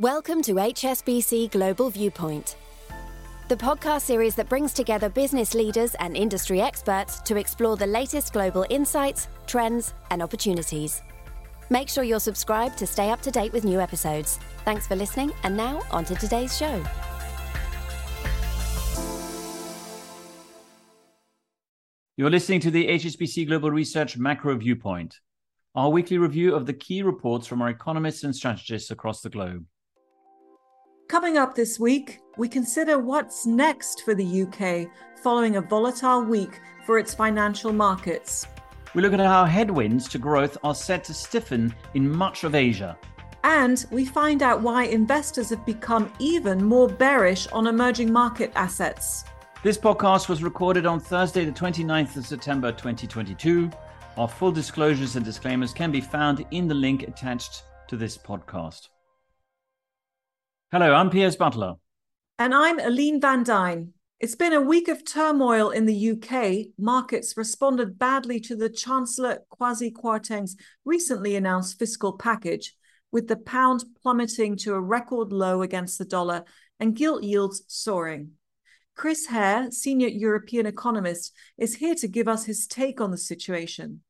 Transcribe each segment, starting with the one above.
Welcome to HSBC Global Viewpoint, the podcast series that brings together business leaders and industry experts to explore the latest global insights, trends, and opportunities. Make sure you're subscribed to stay up to date with new episodes. Thanks for listening, and now on to today's show. You're listening to the HSBC Global Research Macro Viewpoint, our weekly review of the key reports from our economists and strategists across the globe. Coming up this week, we consider what's next for the UK following a volatile week for its financial markets. We look at how headwinds to growth are set to stiffen in much of Asia. And we find out why investors have become even more bearish on emerging market assets. This podcast was recorded on Thursday, the 29th of September 2022. Our full disclosures and disclaimers can be found in the link attached to this podcast. Hello, I'm Piers Butler. And I'm Aline van Duyn. It's been a week of turmoil in the UK. Markets responded badly to the Chancellor Kwasi Kwarteng's recently announced fiscal package, with the pound plummeting to a record low against the dollar and gilt yields soaring. Chris Hare, senior European economist, is here to give us his take on the situation.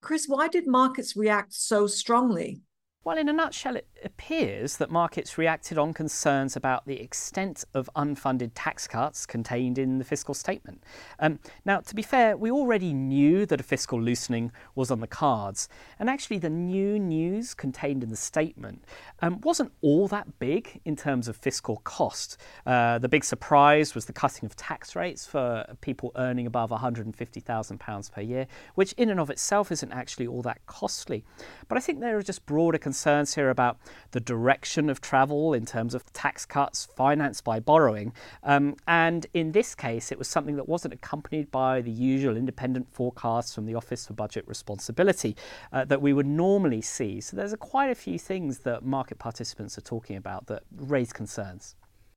Chris, why did markets react so strongly? Well, in a nutshell, it appears that markets reacted on concerns about the extent of unfunded tax cuts contained in the fiscal statement. Um, now, to be fair, we already knew that a fiscal loosening was on the cards, and actually, the new news contained in the statement um, wasn't all that big in terms of fiscal cost. Uh, the big surprise was the cutting of tax rates for people earning above £150,000 per year, which in and of itself isn't actually all that costly. But I think there are just broader concerns concerns here about the direction of travel in terms of tax cuts financed by borrowing. Um, and in this case, it was something that wasn't accompanied by the usual independent forecasts from the Office for Budget Responsibility uh, that we would normally see. So there's a, quite a few things that market participants are talking about that raise concerns.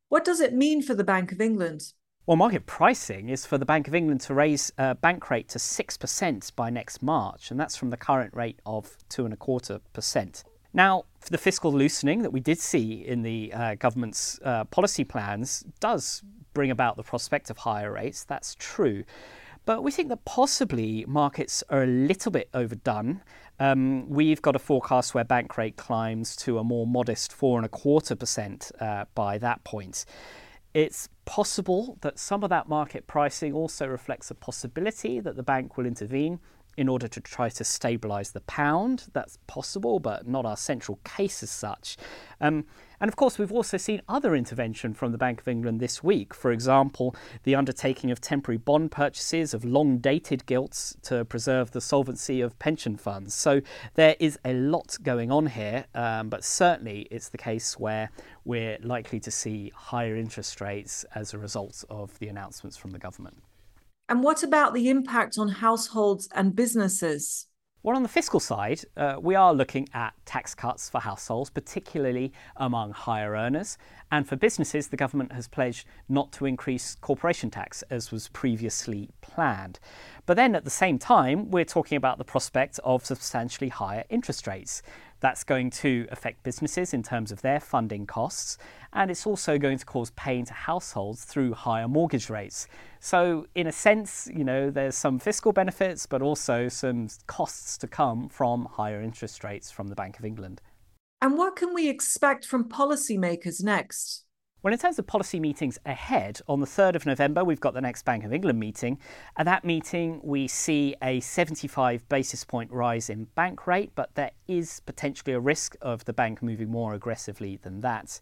What does it mean for the Bank of England? Well, market pricing is for the Bank of England to raise uh, bank rate to 6% by next March, and that's from the current rate of 2.25%. Now, the fiscal loosening that we did see in the uh, government's uh, policy plans does bring about the prospect of higher rates. That's true. But we think that possibly markets are a little bit overdone. Um, we've got a forecast where bank rate climbs to a more modest four and a quarter percent uh, by that point. It's possible that some of that market pricing also reflects a possibility that the bank will intervene in order to try to stabilise the pound. That's possible, but not our central case as such. Um, and of course, we've also seen other intervention from the Bank of England this week. For example, the undertaking of temporary bond purchases of long dated gilts to preserve the solvency of pension funds. So there is a lot going on here, um, but certainly it's the case where we're likely to see higher interest rates as a result of the announcements from the government. And what about the impact on households and businesses? Well, on the fiscal side, uh, we are looking at tax cuts for households, particularly among higher earners. And for businesses, the government has pledged not to increase corporation tax as was previously planned. But then at the same time, we're talking about the prospect of substantially higher interest rates. That's going to affect businesses in terms of their funding costs, and it's also going to cause pain to households through higher mortgage rates. So, in a sense, you know, there's some fiscal benefits, but also some costs to come from higher interest rates from the Bank of England. And what can we expect from policymakers next? Well, in terms of policy meetings ahead, on the 3rd of November, we've got the next Bank of England meeting. At that meeting, we see a 75 basis point rise in bank rate, but there is potentially a risk of the bank moving more aggressively than that.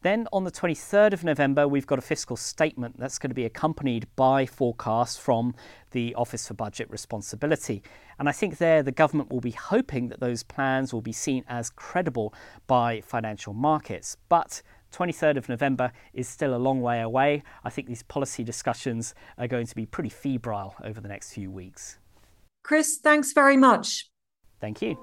Then on the 23rd of November, we've got a fiscal statement that's going to be accompanied by forecasts from the Office for Budget Responsibility. And I think there the government will be hoping that those plans will be seen as credible by financial markets. But 23rd of November is still a long way away. I think these policy discussions are going to be pretty febrile over the next few weeks. Chris, thanks very much. Thank you.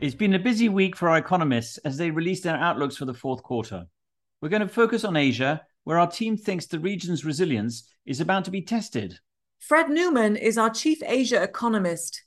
It's been a busy week for our economists as they release their outlooks for the fourth quarter. We're going to focus on Asia, where our team thinks the region's resilience is about to be tested. Fred Neumann is our chief Asia economist.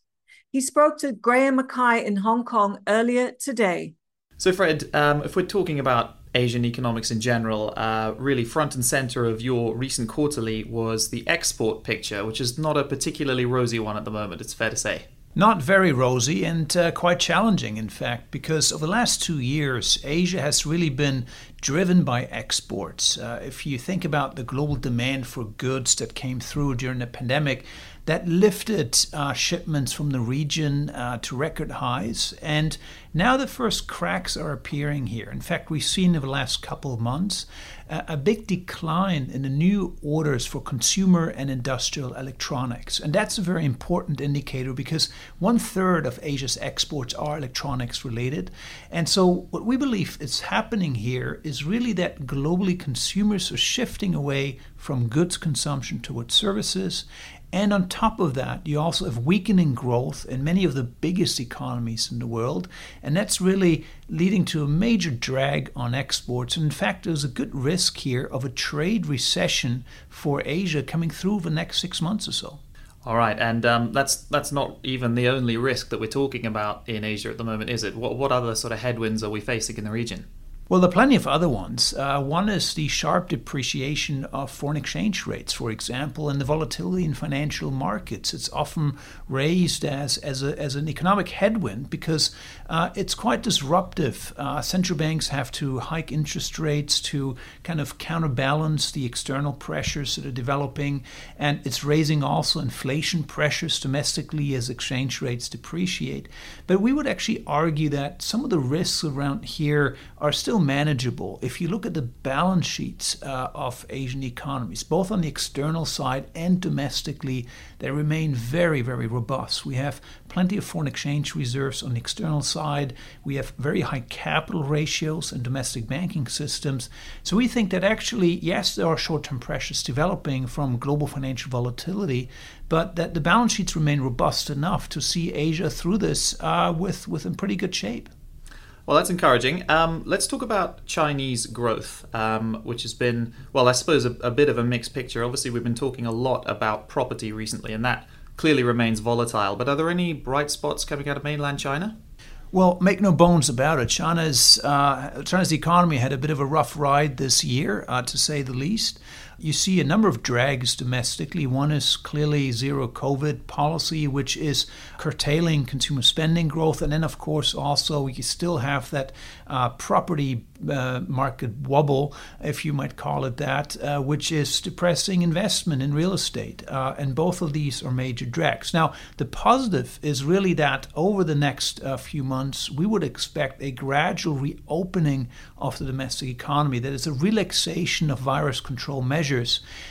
He spoke to Graham Mackay in Hong Kong earlier today. So, Fred, um, if we're talking about Asian economics in general, uh, really front and center of your recent quarterly was the export picture, which is not a particularly rosy one at the moment, it's fair to say. Not very rosy and uh, quite challenging, in fact, because over the last two years, Asia has really been driven by exports. Uh, if you think about the global demand for goods that came through during the pandemic, that lifted uh, shipments from the region uh, to record highs. And now the first cracks are appearing here. In fact, we've seen over the last couple of months uh, a big decline in the new orders for consumer and industrial electronics. And that's a very important indicator because one third of Asia's exports are electronics related. And so, what we believe is happening here is really that globally consumers are shifting away from goods consumption towards services and on top of that, you also have weakening growth in many of the biggest economies in the world. And that's really leading to a major drag on exports. And in fact, there's a good risk here of a trade recession for Asia coming through the next six months or so. All right, and um, that's that's not even the only risk that we're talking about in Asia at the moment, is it? What what other sort of headwinds are we facing in the region? Well, there are plenty of other ones. Uh, one is the sharp depreciation of foreign exchange rates, for example, and the volatility in financial markets. It's often raised as, as, a, as an economic headwind because uh, it's quite disruptive. Uh, central banks have to hike interest rates to kind of counterbalance the external pressures that are developing, and it's raising also inflation pressures domestically as exchange rates depreciate. But we would actually argue that some of the risks around here are still still manageable if you look at the balance sheets uh, of Asian economies, both on the external side and domestically. They remain very, very robust. We have plenty of foreign exchange reserves on the external side. We have very high capital ratios in domestic banking systems. So we think that actually, yes, there are short term pressures developing from global financial volatility, but that the balance sheets remain robust enough to see Asia through this uh, with, with in pretty good shape. Well, that's encouraging. Um, let's talk about Chinese growth, um, which has been, well, I suppose a, a, bit of a mixed picture. Obviously, we've been talking a lot about property recently, and that clearly remains volatile. But are there any bright spots coming out of mainland China? Well, make no bones about it. China's uh, China's economy had a bit of a rough ride this year, uh, to say the least. You see a number of drags domestically. One is clearly zero COVID policy, which is curtailing consumer spending growth. And then, of course, also you still have that uh, property uh, market wobble, if you might call it that, uh, which is depressing investment in real estate. Uh, and both of these are major drags. Now, the positive is really that over the next uh, few months, we would expect a gradual reopening of the domestic economy. That is a relaxation of virus control measures.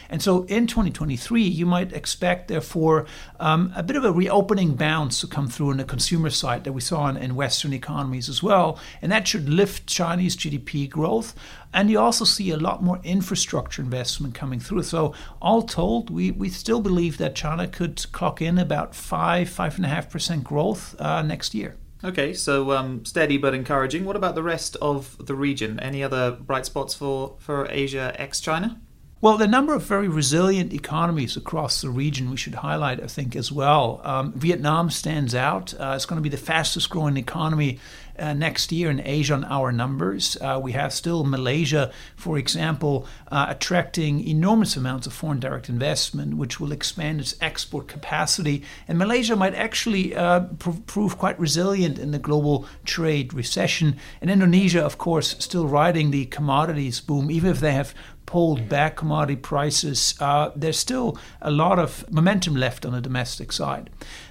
And so in 2023, you might expect, therefore, um, a bit of a reopening bounce to come through on the consumer side that we saw in, in Western economies as well. And that should lift Chinese GDP growth. And you also see a lot more infrastructure investment coming through. So, all told, we, we still believe that China could clock in about 5, 5.5% growth uh, next year. Okay, so um, steady but encouraging. What about the rest of the region? Any other bright spots for, for Asia ex China? Well, the number of very resilient economies across the region we should highlight, I think, as well. Um, Vietnam stands out. Uh, it's going to be the fastest growing economy uh, next year in Asia on our numbers. Uh, we have still Malaysia, for example, uh, attracting enormous amounts of foreign direct investment, which will expand its export capacity. And Malaysia might actually uh, pr- prove quite resilient in the global trade recession. And Indonesia, of course, still riding the commodities boom, even if they have pulled back commodity prices, uh, there's still a lot of momentum left on the domestic side.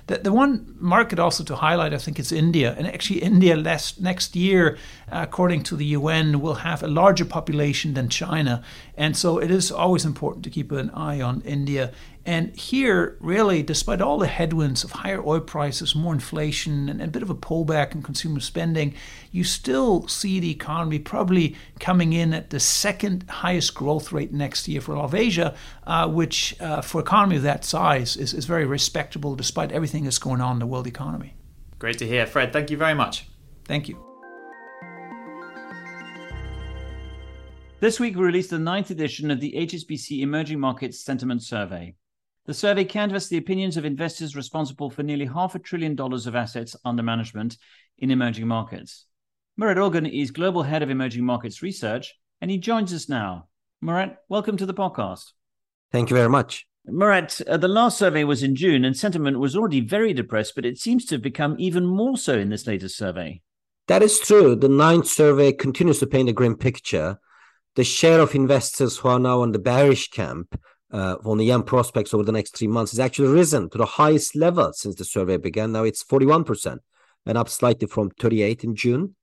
The, the one market also to highlight, I think, is India. And actually, India last, next year, according to the UN, will have a larger population than China. And so it is always important to keep an eye on India and here, really, despite all the headwinds of higher oil prices, more inflation, and a bit of a pullback in consumer spending, you still see the economy probably coming in at the second highest growth rate next year for all of Asia, uh, which uh, for an economy of that size is, is very respectable despite everything that's going on in the world economy. Great to hear. Fred, thank you very much. Thank you. This week, we released the ninth edition of the HSBC Emerging Markets Sentiment Survey. The survey canvassed the opinions of investors responsible for nearly half a trillion dollars of assets under management in emerging markets. Murat Ulgen is Global Head of Emerging Markets Research, and he joins us now. Murat, welcome to the podcast. Thank you very much. Murat, uh, the last survey was in June and sentiment was already very depressed, but it seems to have become even more so in this latest survey. That is true. The ninth survey continues to paint a grim picture. The share of investors who are now on the bearish camp uh, on the yen prospects over the next three months has actually risen to the highest level since the survey began. Now it's 41% and up slightly from 38 in June.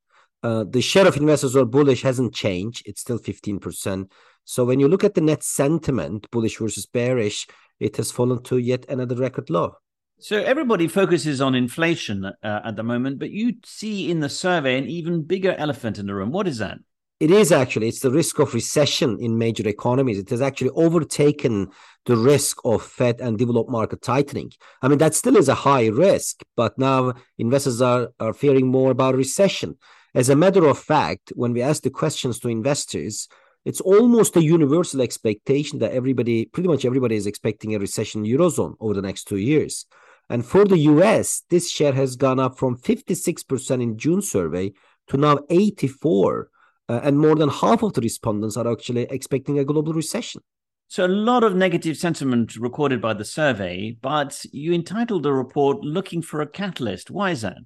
Uh, the share of investors who are bullish hasn't changed. It's still 15%. So when you look at the net sentiment, bullish versus bearish, it has fallen to yet another record low. So everybody focuses on inflation uh, at the moment, but you see in the survey an even bigger elephant in the room. What is that? It is actually. It's the risk of recession in major economies. It has actually overtaken the risk of Fed and developed market tightening. I mean, that still is a high risk, but now investors are, are fearing more about recession. As a matter of fact, when we ask the questions to investors, it's almost a universal expectation that everybody, pretty much everybody, is expecting a recession in Eurozone over the next two years. And for the US, this share has gone up from 56% in June survey to now 84 uh, and more than half of the respondents are actually expecting a global recession. So, a lot of negative sentiment recorded by the survey, but you entitled the report Looking for a Catalyst. Why is that?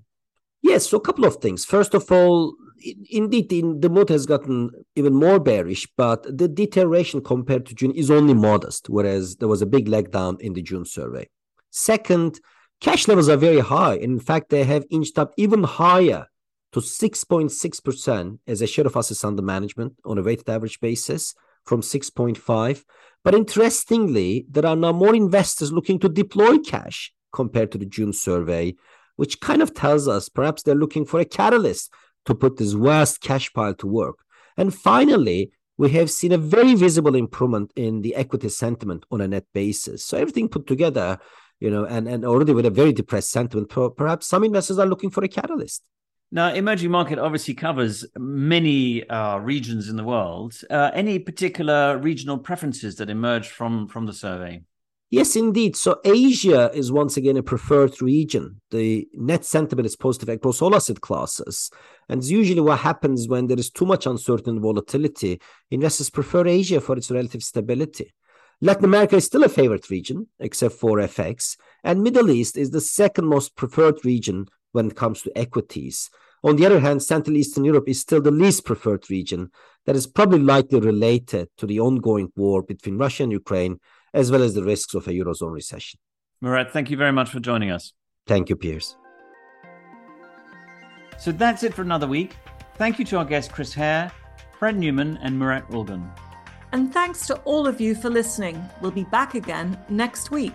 Yes, so a couple of things. First of all, indeed, the mood has gotten even more bearish, but the deterioration compared to June is only modest, whereas there was a big leg down in the June survey. Second, cash levels are very high. In fact, they have inched up even higher to 6.6% as a share of assets under management on a weighted average basis from 6.5. But interestingly, there are now more investors looking to deploy cash compared to the June survey, which kind of tells us perhaps they're looking for a catalyst to put this vast cash pile to work. And finally, we have seen a very visible improvement in the equity sentiment on a net basis. So everything put together, you know, and, and already with a very depressed sentiment, perhaps some investors are looking for a catalyst. Now, emerging market obviously covers many uh, regions in the world. Uh, any particular regional preferences that emerge from from the survey? Yes, indeed. So Asia is once again a preferred region. The net sentiment is positive across all asset classes. And usually what happens when there is too much uncertainty and volatility. Investors prefer Asia for its relative stability. Latin America is still a favorite region, except for FX. And Middle East is the second most preferred region when it comes to equities. On the other hand, Central Eastern Europe is still the least preferred region that is probably likely related to the ongoing war between Russia and Ukraine, as well as the risks of a Eurozone recession. Murat, thank you very much for joining us. Thank you, Piers. So that's it for another week. Thank you to our guests Chris Hare, Fred Neumann, and Murat Ulgen. And thanks to all of you for listening. We'll be back again next week.